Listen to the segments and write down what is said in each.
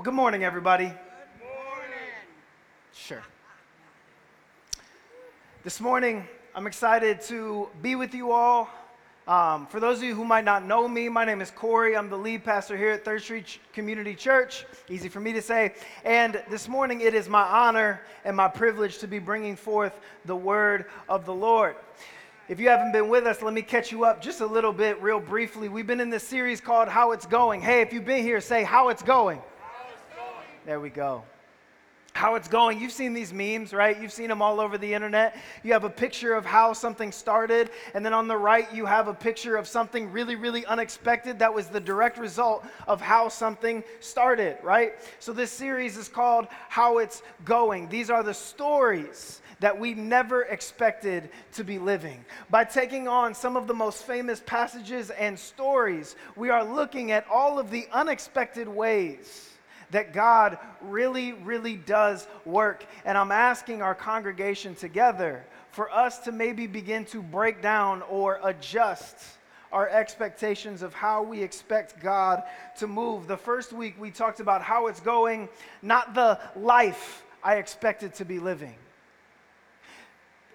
Well, good morning, everybody. Good morning. Sure. This morning, I'm excited to be with you all. Um, for those of you who might not know me, my name is Corey. I'm the lead pastor here at Third Street Community Church. Easy for me to say. And this morning, it is my honor and my privilege to be bringing forth the word of the Lord. If you haven't been with us, let me catch you up just a little bit, real briefly. We've been in this series called How It's Going. Hey, if you've been here, say, How It's Going. There we go. How it's going. You've seen these memes, right? You've seen them all over the internet. You have a picture of how something started, and then on the right, you have a picture of something really, really unexpected that was the direct result of how something started, right? So, this series is called How It's Going. These are the stories that we never expected to be living. By taking on some of the most famous passages and stories, we are looking at all of the unexpected ways that God really, really does work. And I'm asking our congregation together for us to maybe begin to break down or adjust our expectations of how we expect God to move. The first week we talked about how it's going, not the life I expected to be living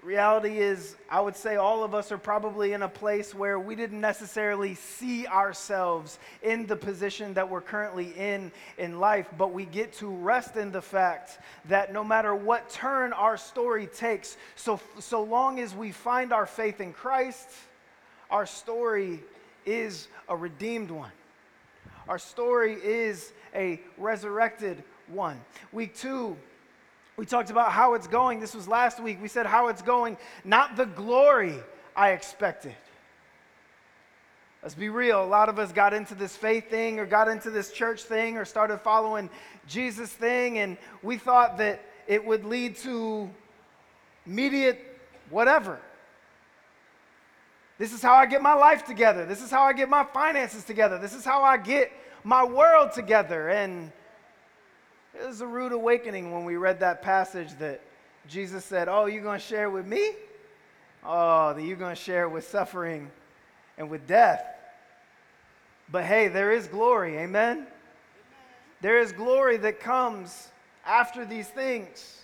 reality is, I would say all of us are probably in a place where we didn't necessarily see ourselves in the position that we're currently in in life, but we get to rest in the fact that no matter what turn our story takes, so, so long as we find our faith in Christ, our story is a redeemed one. Our story is a resurrected one. Week two, we talked about how it's going. This was last week. We said how it's going, not the glory I expected. Let's be real. A lot of us got into this faith thing or got into this church thing or started following Jesus thing, and we thought that it would lead to immediate whatever. This is how I get my life together. This is how I get my finances together. This is how I get my world together. And it was a rude awakening when we read that passage that Jesus said, Oh, you're going to share with me? Oh, that you're going to share with suffering and with death. But hey, there is glory. Amen? Amen? There is glory that comes after these things.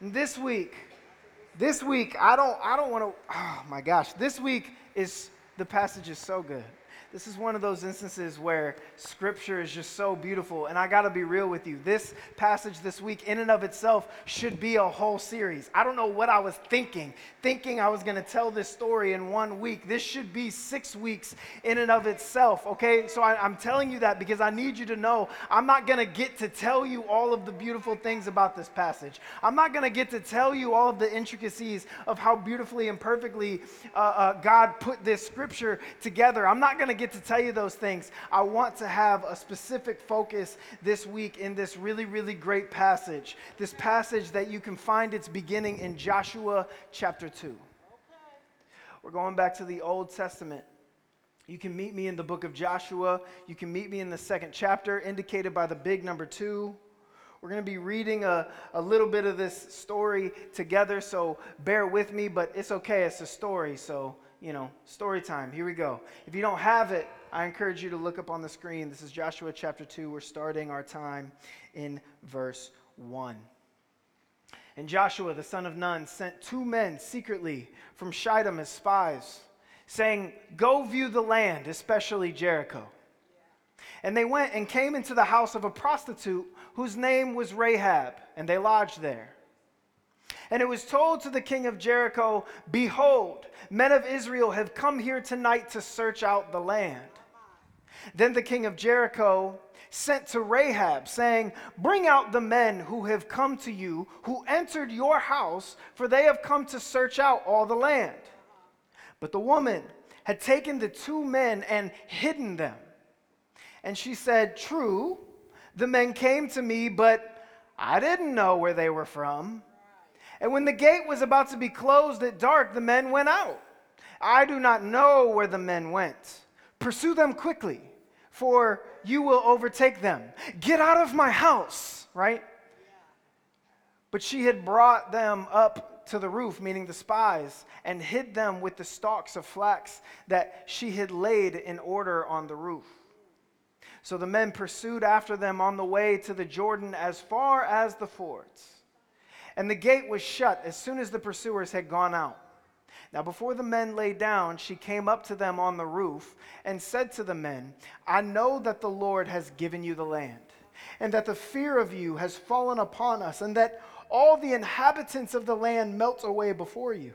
And this week, this week, I don't, I don't want to, oh my gosh, this week is, the passage is so good this is one of those instances where scripture is just so beautiful. And I got to be real with you. This passage this week, in and of itself, should be a whole series. I don't know what I was thinking, thinking I was going to tell this story in one week. This should be six weeks in and of itself, okay? So I, am telling you that because I need you to know I'm not going to get to tell you all of the beautiful things about this passage. I'm not going to get to tell you all of the intricacies of how beautifully and perfectly uh, uh, God put this scripture together. I'm not going to get to tell you those things. I want to have a specific focus this week in this really, really great passage. This passage that you can find its beginning in Joshua chapter 2. We're going back to the Old Testament. You can meet me in the book of Joshua. You can meet me in the second chapter, indicated by the big number two. We're going to be reading a, a little bit of this story together, so bear with me, but it's okay. It's a story, so you know, story time. Here we go. If you don't have it, I encourage you to look up on the screen. This is Joshua chapter 2. We're starting our time in verse 1. And Joshua, the son of Nun, sent two men secretly from Shittim as spies, saying, Go view the land, especially Jericho. And they went and came into the house of a prostitute whose name was Rahab, and they lodged there. And it was told to the king of Jericho, Behold, men of Israel have come here tonight to search out the land. Then the king of Jericho sent to Rahab, saying, Bring out the men who have come to you, who entered your house, for they have come to search out all the land. But the woman had taken the two men and hidden them. And she said, True, the men came to me, but I didn't know where they were from. And when the gate was about to be closed at dark, the men went out. I do not know where the men went. Pursue them quickly, for you will overtake them. Get out of my house, right? But she had brought them up to the roof, meaning the spies, and hid them with the stalks of flax that she had laid in order on the roof. So the men pursued after them on the way to the Jordan as far as the fords. And the gate was shut as soon as the pursuers had gone out. Now, before the men lay down, she came up to them on the roof and said to the men, I know that the Lord has given you the land, and that the fear of you has fallen upon us, and that all the inhabitants of the land melt away before you.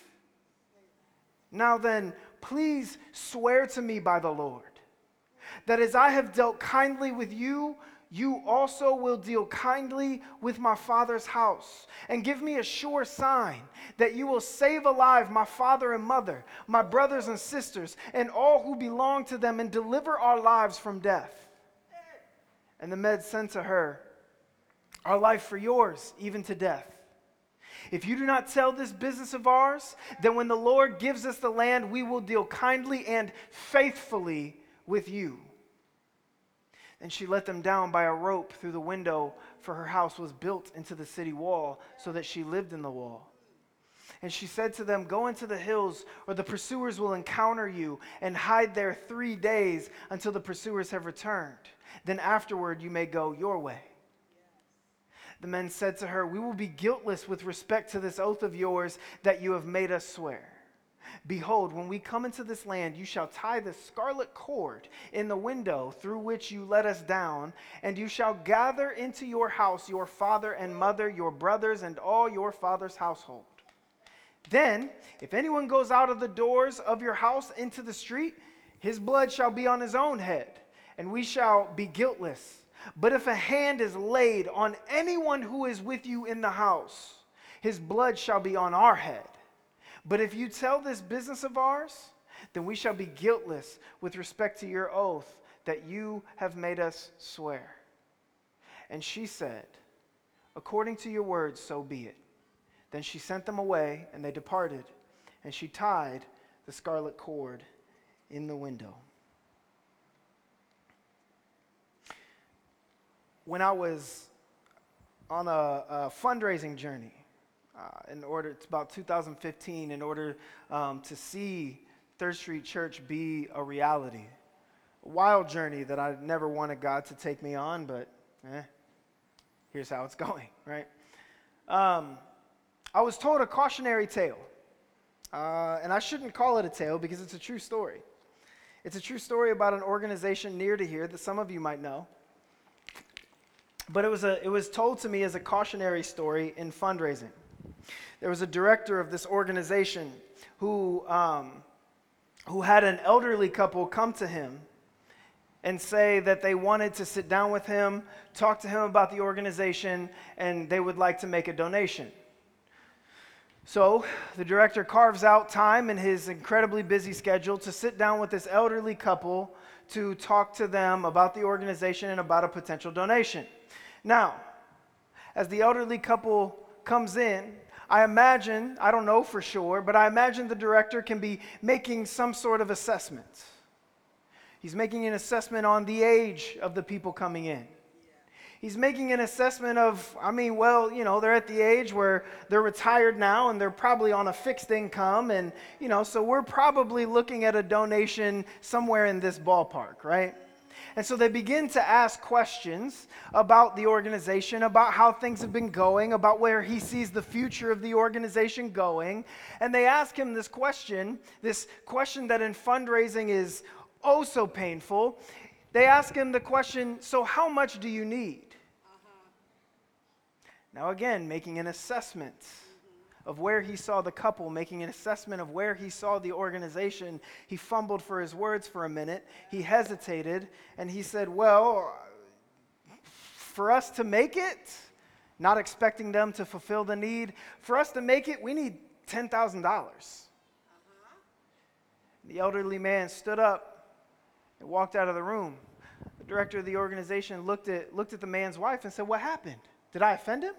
Now then, please swear to me by the Lord that as I have dealt kindly with you, you also will deal kindly with my father's house. And give me a sure sign that you will save alive my father and mother, my brothers and sisters, and all who belong to them, and deliver our lives from death. And the men said to her, Our life for yours, even to death. If you do not tell this business of ours, then when the Lord gives us the land, we will deal kindly and faithfully with you. And she let them down by a rope through the window, for her house was built into the city wall, so that she lived in the wall. And she said to them, Go into the hills, or the pursuers will encounter you, and hide there three days until the pursuers have returned. Then afterward you may go your way. The men said to her, We will be guiltless with respect to this oath of yours that you have made us swear. Behold, when we come into this land, you shall tie the scarlet cord in the window through which you let us down, and you shall gather into your house your father and mother, your brothers, and all your father's household. Then, if anyone goes out of the doors of your house into the street, his blood shall be on his own head, and we shall be guiltless. But if a hand is laid on anyone who is with you in the house, his blood shall be on our head. But if you tell this business of ours, then we shall be guiltless with respect to your oath that you have made us swear. And she said, According to your words, so be it. Then she sent them away, and they departed, and she tied the scarlet cord in the window. When I was on a, a fundraising journey, uh, in order, it's about 2015, in order um, to see Third Street Church be a reality. A wild journey that I never wanted God to take me on, but eh, here's how it's going, right? Um, I was told a cautionary tale. Uh, and I shouldn't call it a tale because it's a true story. It's a true story about an organization near to here that some of you might know. But it was, a, it was told to me as a cautionary story in fundraising. There was a director of this organization who, um, who had an elderly couple come to him and say that they wanted to sit down with him, talk to him about the organization, and they would like to make a donation. So the director carves out time in his incredibly busy schedule to sit down with this elderly couple to talk to them about the organization and about a potential donation. Now, as the elderly couple comes in, I imagine, I don't know for sure, but I imagine the director can be making some sort of assessment. He's making an assessment on the age of the people coming in. He's making an assessment of, I mean, well, you know, they're at the age where they're retired now and they're probably on a fixed income. And, you know, so we're probably looking at a donation somewhere in this ballpark, right? And so they begin to ask questions about the organization, about how things have been going, about where he sees the future of the organization going. And they ask him this question, this question that in fundraising is oh so painful. They ask him the question so, how much do you need? Uh-huh. Now, again, making an assessment of where he saw the couple, making an assessment of where he saw the organization. He fumbled for his words for a minute. He hesitated and he said, Well, for us to make it, not expecting them to fulfill the need, for us to make it, we need $10,000. Uh-huh. The elderly man stood up and walked out of the room. The director of the organization looked at, looked at the man's wife and said, What happened? Did I offend him?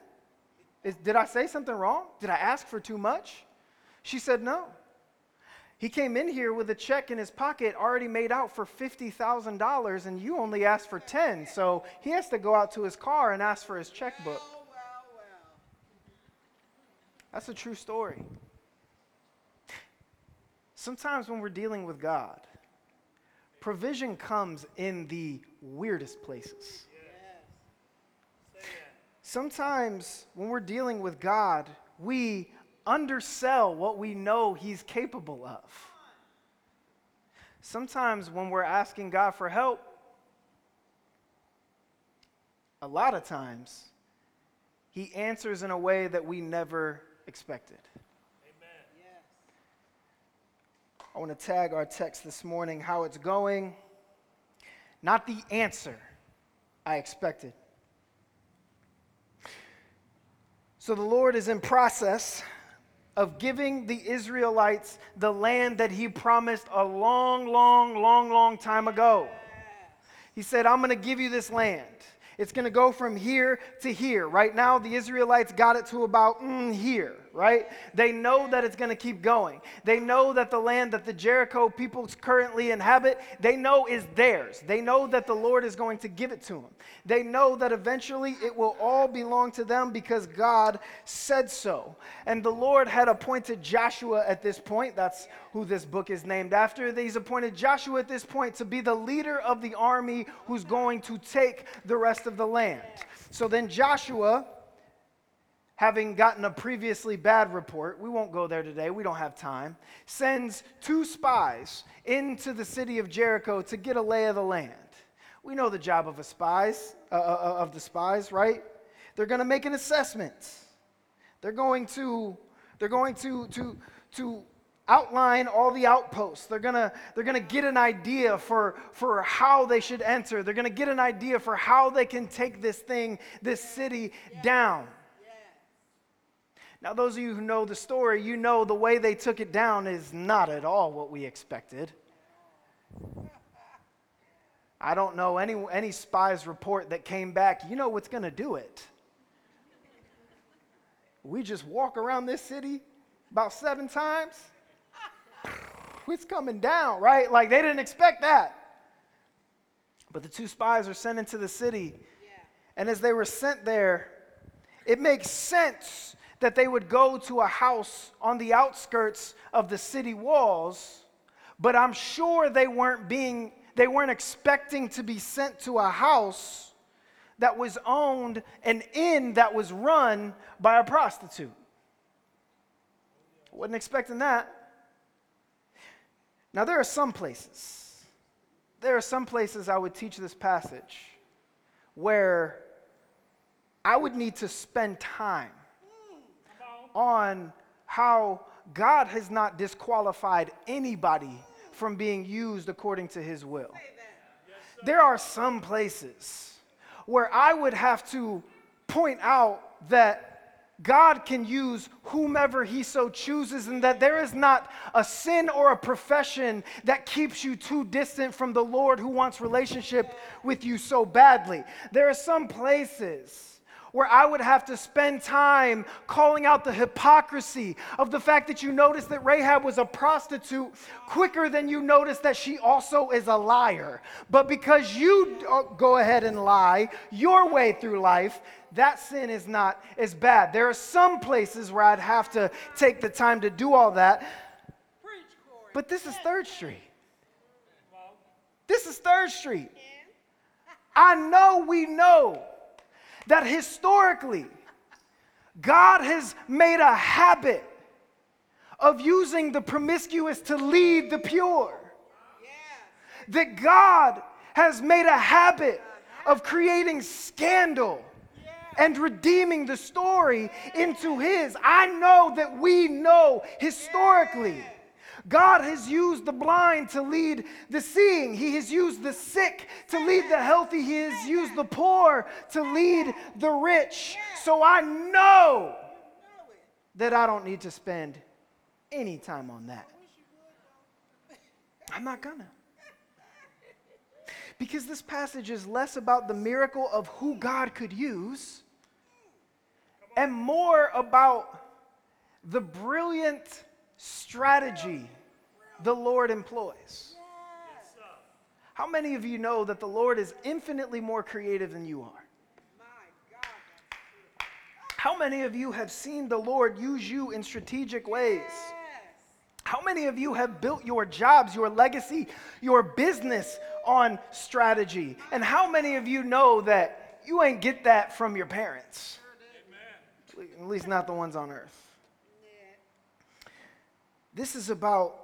Is, did I say something wrong? Did I ask for too much? She said, No. He came in here with a check in his pocket already made out for $50,000 and you only asked for 10. So he has to go out to his car and ask for his checkbook. Well, well, well. That's a true story. Sometimes when we're dealing with God, provision comes in the weirdest places. Sometimes when we're dealing with God, we undersell what we know He's capable of. Sometimes when we're asking God for help, a lot of times, He answers in a way that we never expected. Amen. Yes. I want to tag our text this morning how it's going, not the answer I expected. So the Lord is in process of giving the Israelites the land that he promised a long, long, long, long time ago. He said, I'm going to give you this land. It's going to go from here to here. Right now, the Israelites got it to about mm, here, right? They know that it's going to keep going. They know that the land that the Jericho people currently inhabit, they know is theirs. They know that the Lord is going to give it to them. They know that eventually it will all belong to them because God said so. And the Lord had appointed Joshua at this point. That's who this book is named after. He's appointed Joshua at this point to be the leader of the army who's going to take the rest of the land. So then Joshua, having gotten a previously bad report, we won't go there today, we don't have time, sends two spies into the city of Jericho to get a lay of the land. We know the job of a spies, uh, uh, of the spies, right? They're going to make an assessment. They're going to, they're going to, to, to outline all the outposts. They're gonna, they're gonna get an idea for, for how they should enter. They're gonna get an idea for how they can take this thing, this city down. Now, those of you who know the story, you know the way they took it down is not at all what we expected. I don't know any, any spy's report that came back, you know what's going to do it. We just walk around this city about seven times. It's coming down, right? Like they didn't expect that. But the two spies are sent into the city. And as they were sent there, it makes sense that they would go to a house on the outskirts of the city walls, but I'm sure they weren't being they weren't expecting to be sent to a house that was owned an inn that was run by a prostitute. Wasn't expecting that. Now there are some places. There are some places I would teach this passage where I would need to spend time on how God has not disqualified anybody from being used according to his will. There are some places where I would have to point out that God can use whomever He so chooses, and that there is not a sin or a profession that keeps you too distant from the Lord who wants relationship with you so badly. There are some places where I would have to spend time calling out the hypocrisy of the fact that you noticed that Rahab was a prostitute quicker than you noticed that she also is a liar. But because you uh, go ahead and lie your way through life, that sin is not as bad. There are some places where I'd have to take the time to do all that. But this is Third Street. This is Third Street. I know we know that historically, God has made a habit of using the promiscuous to lead the pure. That God has made a habit of creating scandal and redeeming the story into His. I know that we know historically God has used the blind to lead the seeing. He has used the sick to lead the healthy. He has used the poor to lead the rich. So I know that I don't need to spend any time on that. I'm not gonna. Because this passage is less about the miracle of who God could use and more about the brilliant strategy the Lord employs. How many of you know that the Lord is infinitely more creative than you are? How many of you have seen the Lord use you in strategic ways? How many of you have built your jobs, your legacy, your business on strategy? And how many of you know that you ain't get that from your parents? At least not the ones on earth. This is about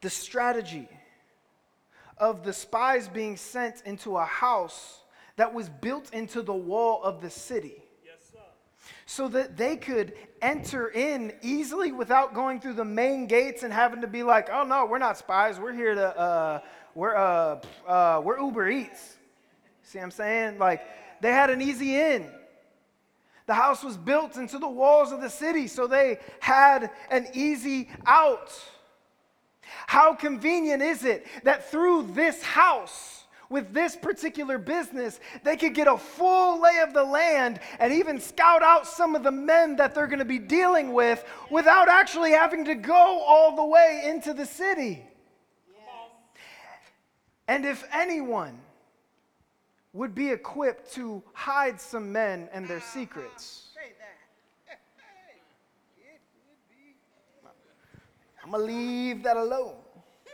the strategy of the spies being sent into a house that was built into the wall of the city. So that they could enter in easily without going through the main gates and having to be like, oh no, we're not spies. We're here to, uh, we're, uh, uh, we're Uber Eats. See what I'm saying? Like, they had an easy in. The house was built into the walls of the city, so they had an easy out. How convenient is it that through this house, with this particular business, they could get a full lay of the land and even scout out some of the men that they're going to be dealing with without actually having to go all the way into the city? And if anyone would be equipped to hide some men and their uh-huh. secrets, Say that. it would be. I'm going to leave that alone. We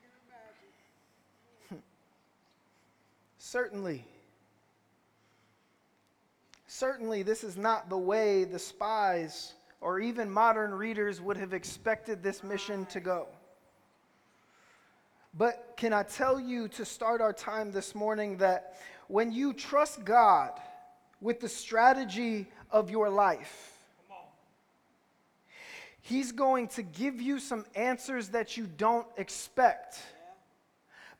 can imagine. Certainly. Certainly, this is not the way the spies or even modern readers would have expected this mission to go. But can I tell you to start our time this morning that when you trust God with the strategy of your life, He's going to give you some answers that you don't expect.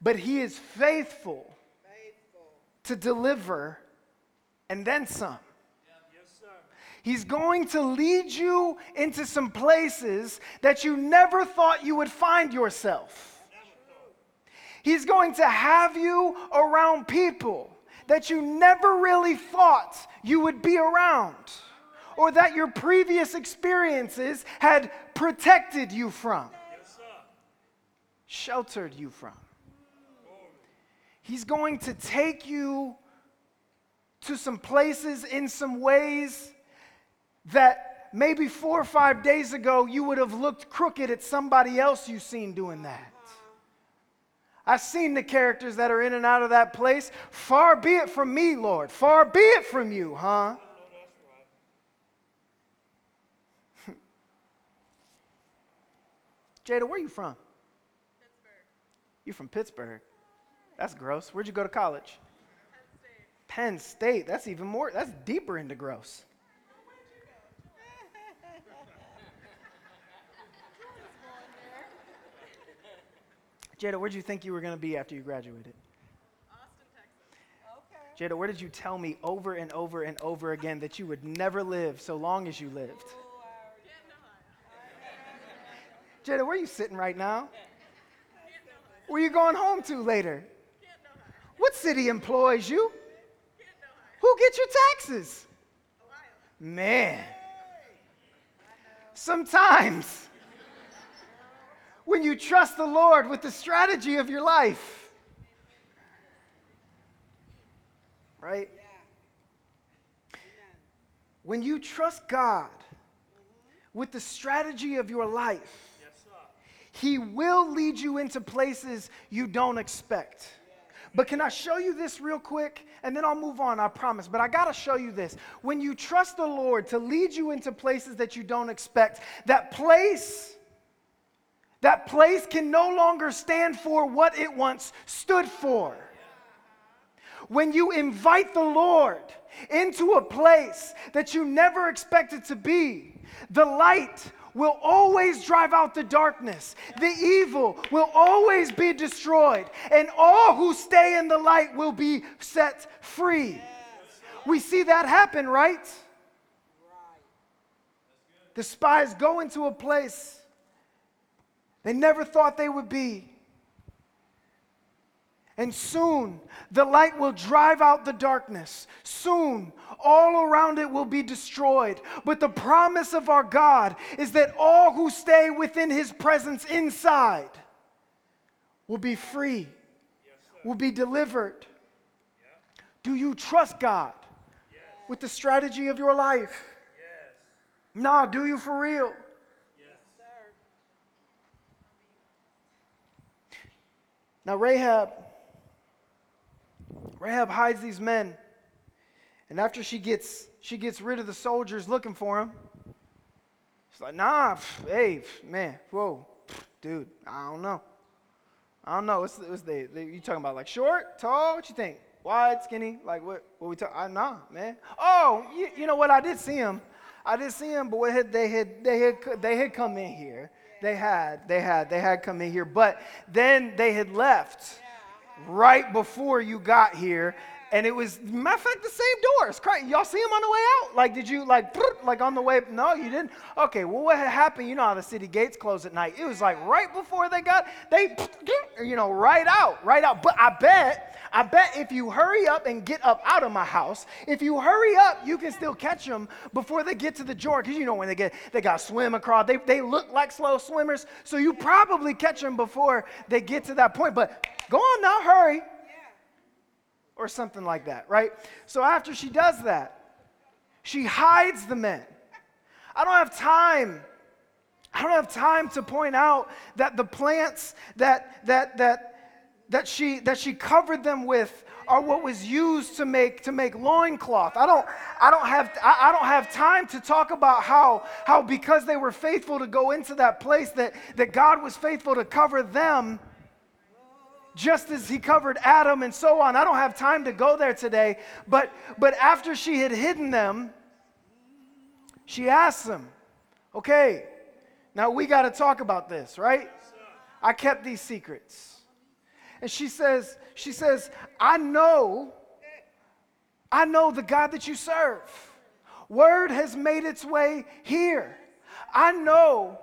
But He is faithful Faithful. to deliver and then some. He's going to lead you into some places that you never thought you would find yourself. He's going to have you around people that you never really thought you would be around or that your previous experiences had protected you from, sheltered you from. He's going to take you to some places in some ways that maybe four or five days ago you would have looked crooked at somebody else you've seen doing that. I've seen the characters that are in and out of that place. Far be it from me, Lord. Far be it from you, huh? Jada, where are you from? Pittsburgh. You're from Pittsburgh? That's gross. Where'd you go to college? Penn State. Penn State. That's even more, that's deeper into gross. Jada, where'd you think you were going to be after you graduated? Austin, Texas. Okay. Jada, where did you tell me over and over and over again that you would never live so long as you lived? I already Canton, Ohio. Jada, where are you sitting right now? Where you going home to later? What city employs you? Who gets your taxes? Ohio. Man, sometimes when you trust the Lord with the strategy of your life, right? Yeah. When you trust God with the strategy of your life, He will lead you into places you don't expect. But can I show you this real quick? And then I'll move on, I promise. But I got to show you this. When you trust the Lord to lead you into places that you don't expect, that place, that place can no longer stand for what it once stood for. When you invite the Lord into a place that you never expected to be, the light will always drive out the darkness. The evil will always be destroyed, and all who stay in the light will be set free. We see that happen, right? The spies go into a place they never thought they would be. And soon the light will drive out the darkness. Soon all around it will be destroyed. But the promise of our God is that all who stay within his presence inside will be free, will be delivered. Do you trust God with the strategy of your life? Nah, do you for real? Now, Rahab, Rahab hides these men. And after she gets, she gets rid of the soldiers looking for him, she's like, nah, pff, hey, pff, man, whoa, pff, dude, I don't know. I don't know. What's, what's the, the, you talking about? Like short, tall? What you think? Wide, skinny? Like what? What we talk? Nah, man. Oh, you, you know what? I did see him. I did see him, but what had, they had they had they had come in here. They had they had they had come in here, but then they had left uh-huh. right before you got here. And it was, matter of fact, the same doors. Y'all see them on the way out? Like, did you, like, like on the way? No, you didn't. Okay, well, what happened? You know how the city gates close at night. It was like right before they got, they, you know, right out, right out. But I bet, I bet if you hurry up and get up out of my house, if you hurry up, you can still catch them before they get to the Jordan. Because you know when they get, they got swim across. They, they look like slow swimmers. So you probably catch them before they get to that point. But go on now, hurry or something like that, right? So after she does that, she hides the men. I don't have time. I don't have time to point out that the plants that that that that she that she covered them with are what was used to make to make loincloth. I don't I don't have I, I don't have time to talk about how how because they were faithful to go into that place that that God was faithful to cover them just as he covered Adam and so on. I don't have time to go there today, but but after she had hidden them, she asked them, "Okay, now we got to talk about this, right? I kept these secrets." And she says, she says, "I know I know the God that you serve. Word has made its way here. I know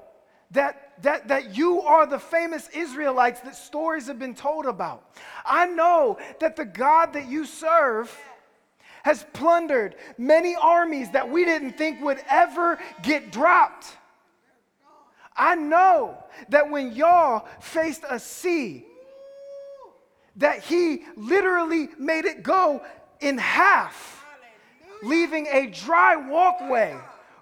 that, that, that you are the famous Israelites that stories have been told about. I know that the God that you serve has plundered many armies that we didn't think would ever get dropped. I know that when y'all faced a sea, that he literally made it go in half, leaving a dry walkway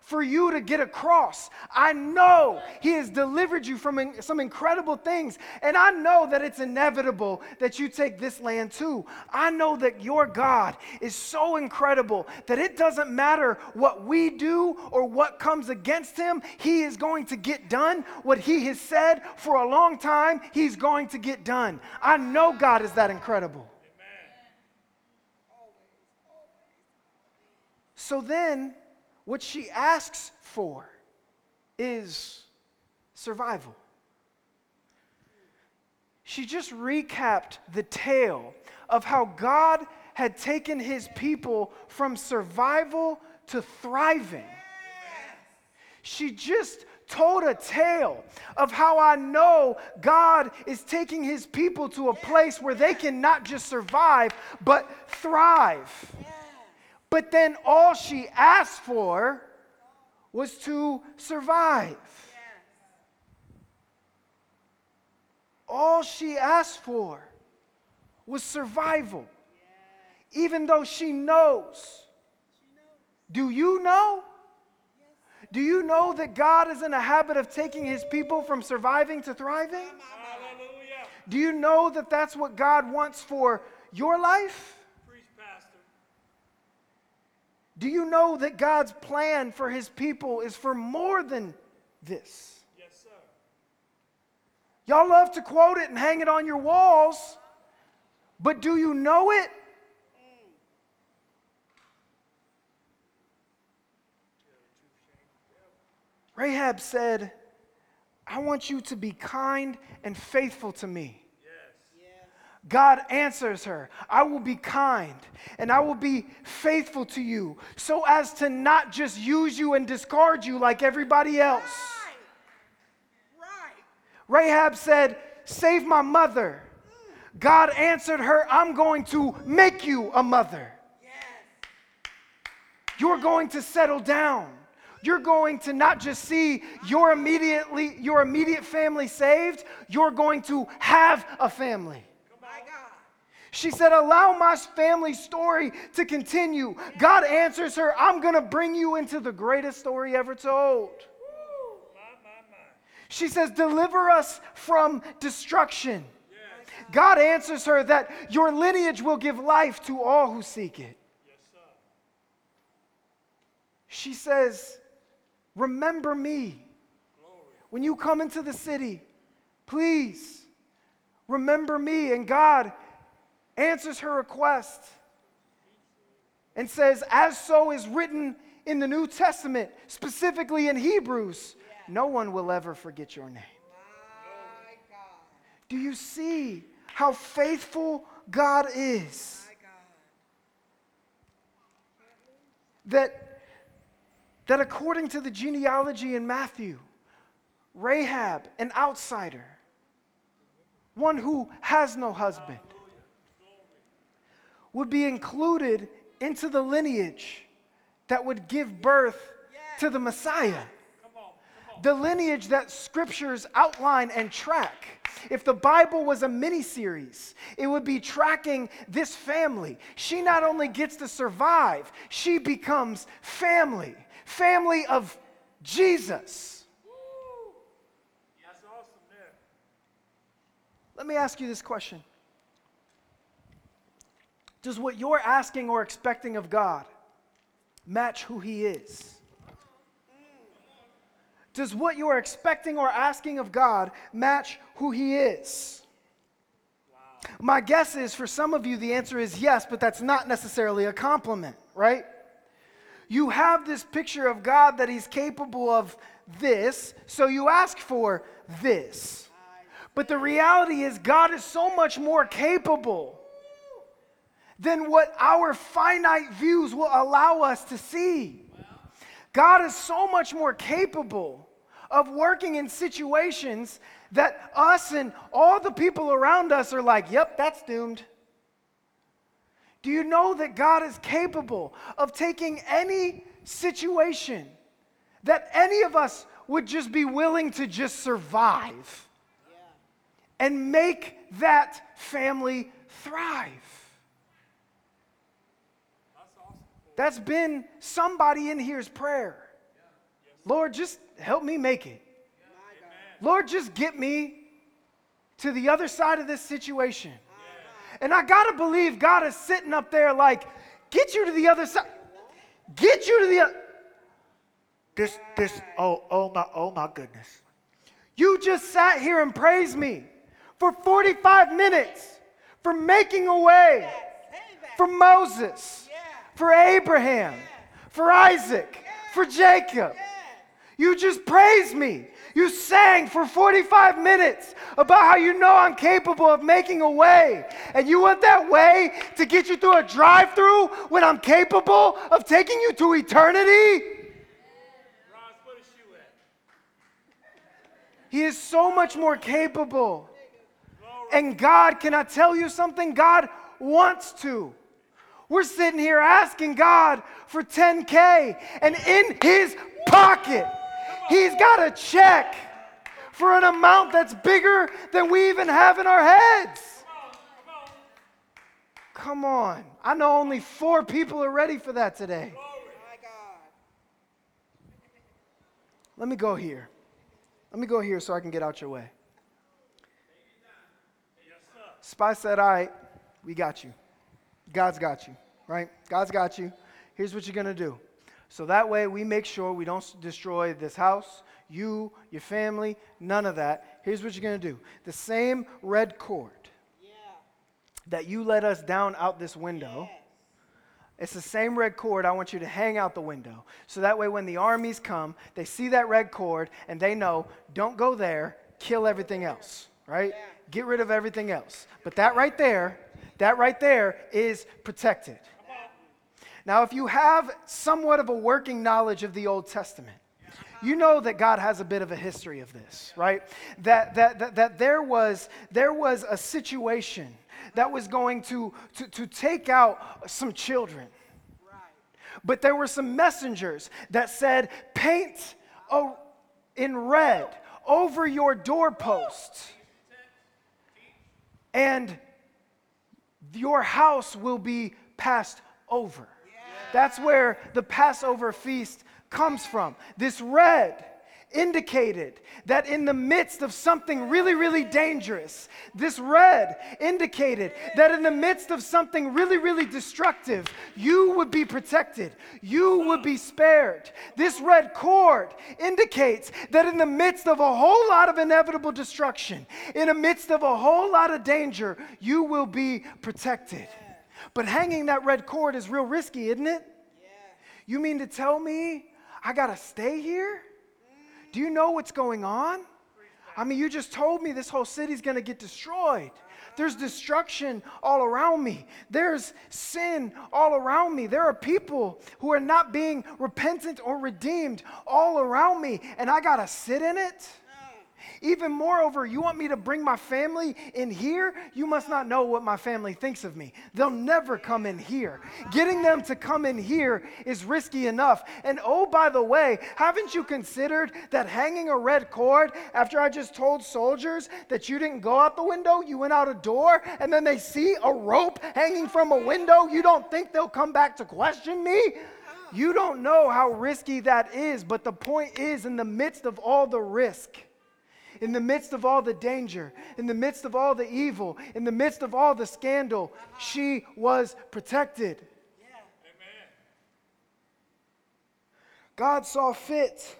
for you to get across. I know He has delivered you from some incredible things, and I know that it's inevitable that you take this land too. I know that your God is so incredible that it doesn't matter what we do or what comes against Him, He is going to get done what He has said for a long time, He's going to get done. I know God is that incredible. So then, what she asks for is survival. She just recapped the tale of how God had taken his people from survival to thriving. She just told a tale of how I know God is taking his people to a place where they can not just survive, but thrive. But then all she asked for was to survive. All she asked for was survival. Even though she knows. Do you know? Do you know that God is in a habit of taking his people from surviving to thriving? Do you know that that's what God wants for your life? Do you know that God's plan for his people is for more than this? Yes, sir. Y'all love to quote it and hang it on your walls, but do you know it? Rahab said, I want you to be kind and faithful to me. God answers her, I will be kind and I will be faithful to you so as to not just use you and discard you like everybody else. Right. Right. Rahab said, Save my mother. God answered her, I'm going to make you a mother. Yes. You're going to settle down. You're going to not just see your immediately your immediate family saved, you're going to have a family. She said, Allow my family story to continue. God answers her, I'm going to bring you into the greatest story ever told. She says, Deliver us from destruction. God answers her that your lineage will give life to all who seek it. She says, Remember me. When you come into the city, please remember me. And God answers her request and says, As so is written in the New Testament, specifically in Hebrews, no one will ever forget your name. Do you see how faithful God is? That, that according to the genealogy in Matthew, Rahab, an outsider, one who has no husband, would be included into the lineage that would give birth to the Messiah. The lineage that scriptures outline and track. If the Bible was a mini series, it would be tracking this family. She not only gets to survive, she becomes family, family of Jesus. Awesome there. Let me ask you this question Does what you're asking or expecting of God match who He is? Does what you are expecting or asking of God match who He is? My guess is for some of you, the answer is yes, but that's not necessarily a compliment, right? You have this picture of God that He's capable of this, so you ask for this. But the reality is, God is so much more capable than what our finite views will allow us to see. God is so much more capable of working in situations that us and all the people around us are like, yep, that's doomed. Do you know that God is capable of taking any situation that any of us would just be willing to just survive and make that family thrive? That's been somebody in here's prayer. Lord, just help me make it. Lord, just get me to the other side of this situation. And I got to believe God is sitting up there like, get you to the other side. Get you to the other. This, this, oh, oh my, oh my goodness. You just sat here and praised me for 45 minutes for making a way for Moses, for Abraham, for Isaac, for Jacob. You just praised me. You sang for 45 minutes about how you know I'm capable of making a way. And you want that way to get you through a drive through when I'm capable of taking you to eternity? He is so much more capable. And God, can I tell you something? God wants to. We're sitting here asking God for 10K, and in his pocket, he's got a check for an amount that's bigger than we even have in our heads. Come on. I know only four people are ready for that today. Let me go here. Let me go here so I can get out your way. Spy said, All right, we got you. God's got you, right? God's got you. Here's what you're going to do. So that way we make sure we don't destroy this house, you, your family, none of that. Here's what you're going to do the same red cord Yeah. that you let us down out this window. It's the same red cord I want you to hang out the window. So that way, when the armies come, they see that red cord and they know, don't go there, kill everything else, right? Get rid of everything else. But that right there, that right there is protected. Now, if you have somewhat of a working knowledge of the Old Testament, You know that God has a bit of a history of this, right? That, that, that, that there, was, there was a situation that was going to, to, to take out some children. But there were some messengers that said, paint a, in red over your doorpost, and your house will be passed over. That's where the Passover feast comes from. This red indicated that in the midst of something really, really dangerous, this red indicated that in the midst of something really, really destructive, you would be protected, you would be spared. This red cord indicates that in the midst of a whole lot of inevitable destruction, in the midst of a whole lot of danger, you will be protected. But hanging that red cord is real risky, isn't it? You mean to tell me I got to stay here? Do you know what's going on? I mean, you just told me this whole city's going to get destroyed. There's destruction all around me. There's sin all around me. There are people who are not being repentant or redeemed all around me, and I got to sit in it? Even moreover, you want me to bring my family in here? You must not know what my family thinks of me. They'll never come in here. Getting them to come in here is risky enough. And oh, by the way, haven't you considered that hanging a red cord after I just told soldiers that you didn't go out the window, you went out a door, and then they see a rope hanging from a window? You don't think they'll come back to question me? You don't know how risky that is, but the point is, in the midst of all the risk, in the midst of all the danger, in the midst of all the evil, in the midst of all the scandal, she was protected. God saw fit.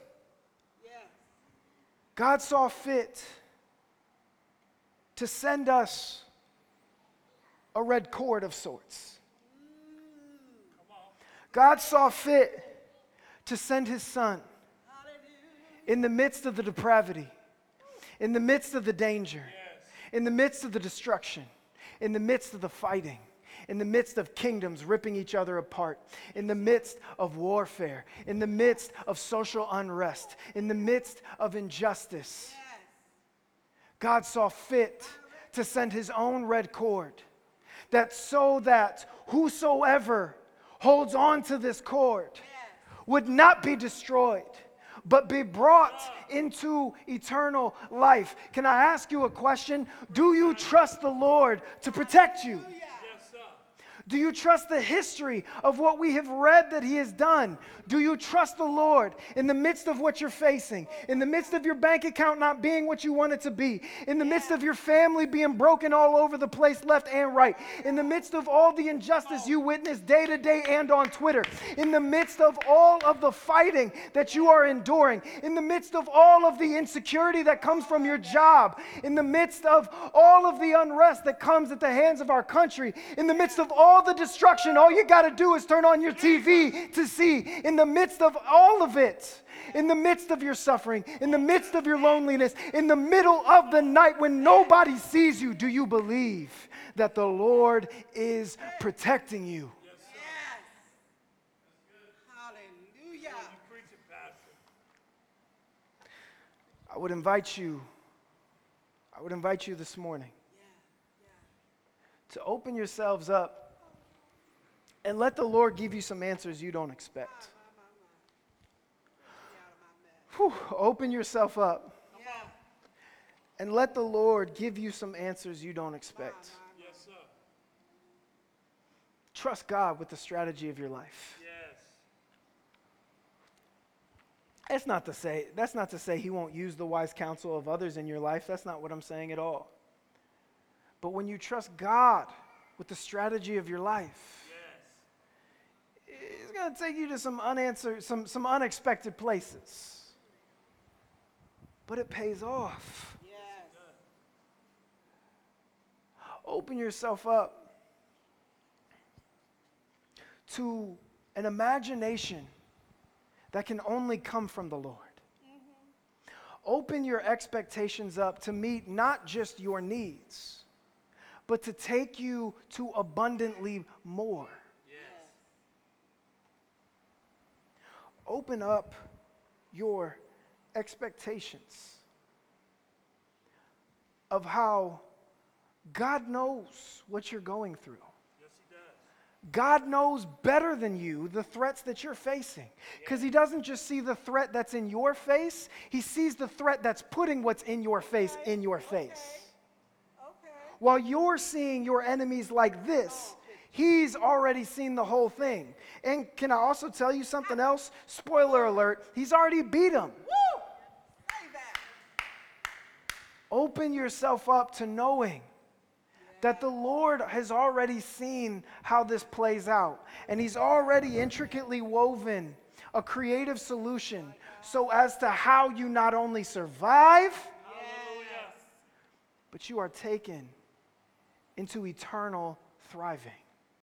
God saw fit to send us a red cord of sorts. God saw fit to send his son in the midst of the depravity in the midst of the danger, in the midst of the destruction, in the midst of the fighting, in the midst of kingdoms ripping each other apart, in the midst of warfare, in the midst of social unrest, in the midst of injustice. God saw fit to send his own red cord that so that whosoever holds on to this cord would not be destroyed but be brought into eternal life. Can I ask you a question? Do you trust the Lord to protect you? Do you trust the history of what we have read that He has done? Do you trust the Lord in the midst of what you're facing, in the midst of your bank account not being what you want it to be, in the midst of your family being broken all over the place, left and right, in the midst of all the injustice you witness day to day and on Twitter, in the midst of all of the fighting that you are enduring, in the midst of all of the insecurity that comes from your job, in the midst of all of the unrest that comes at the hands of our country, in the midst of all the destruction, all you got to do is turn on your TV to see. In the midst of all of it, in the midst of your suffering, in the midst of your loneliness, in the middle of the night when nobody sees you, do you believe that the Lord is protecting you? Hallelujah. I would invite you, I would invite you this morning to open yourselves up and let the Lord give you some answers you don't expect. Whew, open yourself up and let the Lord give you some answers you don't expect. Trust God with the strategy of your life. That's not to say that's not to say he won't use the wise counsel of others in your life. That's not what I'm saying at all. But when you trust God with the strategy of your life, going to take you to some unanswered, some, some unexpected places. But it pays off. Yes. Open yourself up to an imagination that can only come from the Lord. Mm-hmm. Open your expectations up to meet not just your needs, but to take you to abundantly more. Open up your expectations of how God knows what you're going through. Yes, he does. God knows better than you the threats that you're facing. Because He doesn't just see the threat that's in your face, He sees the threat that's putting what's in your face in your face. Okay. While you're seeing your enemies like this, He's already seen the whole thing. And can I also tell you something else? Spoiler alert, He's already beat him. Woo! Open yourself up to knowing that the Lord has already seen how this plays out. And He's already intricately woven a creative solution so as to how you not only survive, but you are taken into eternal thriving.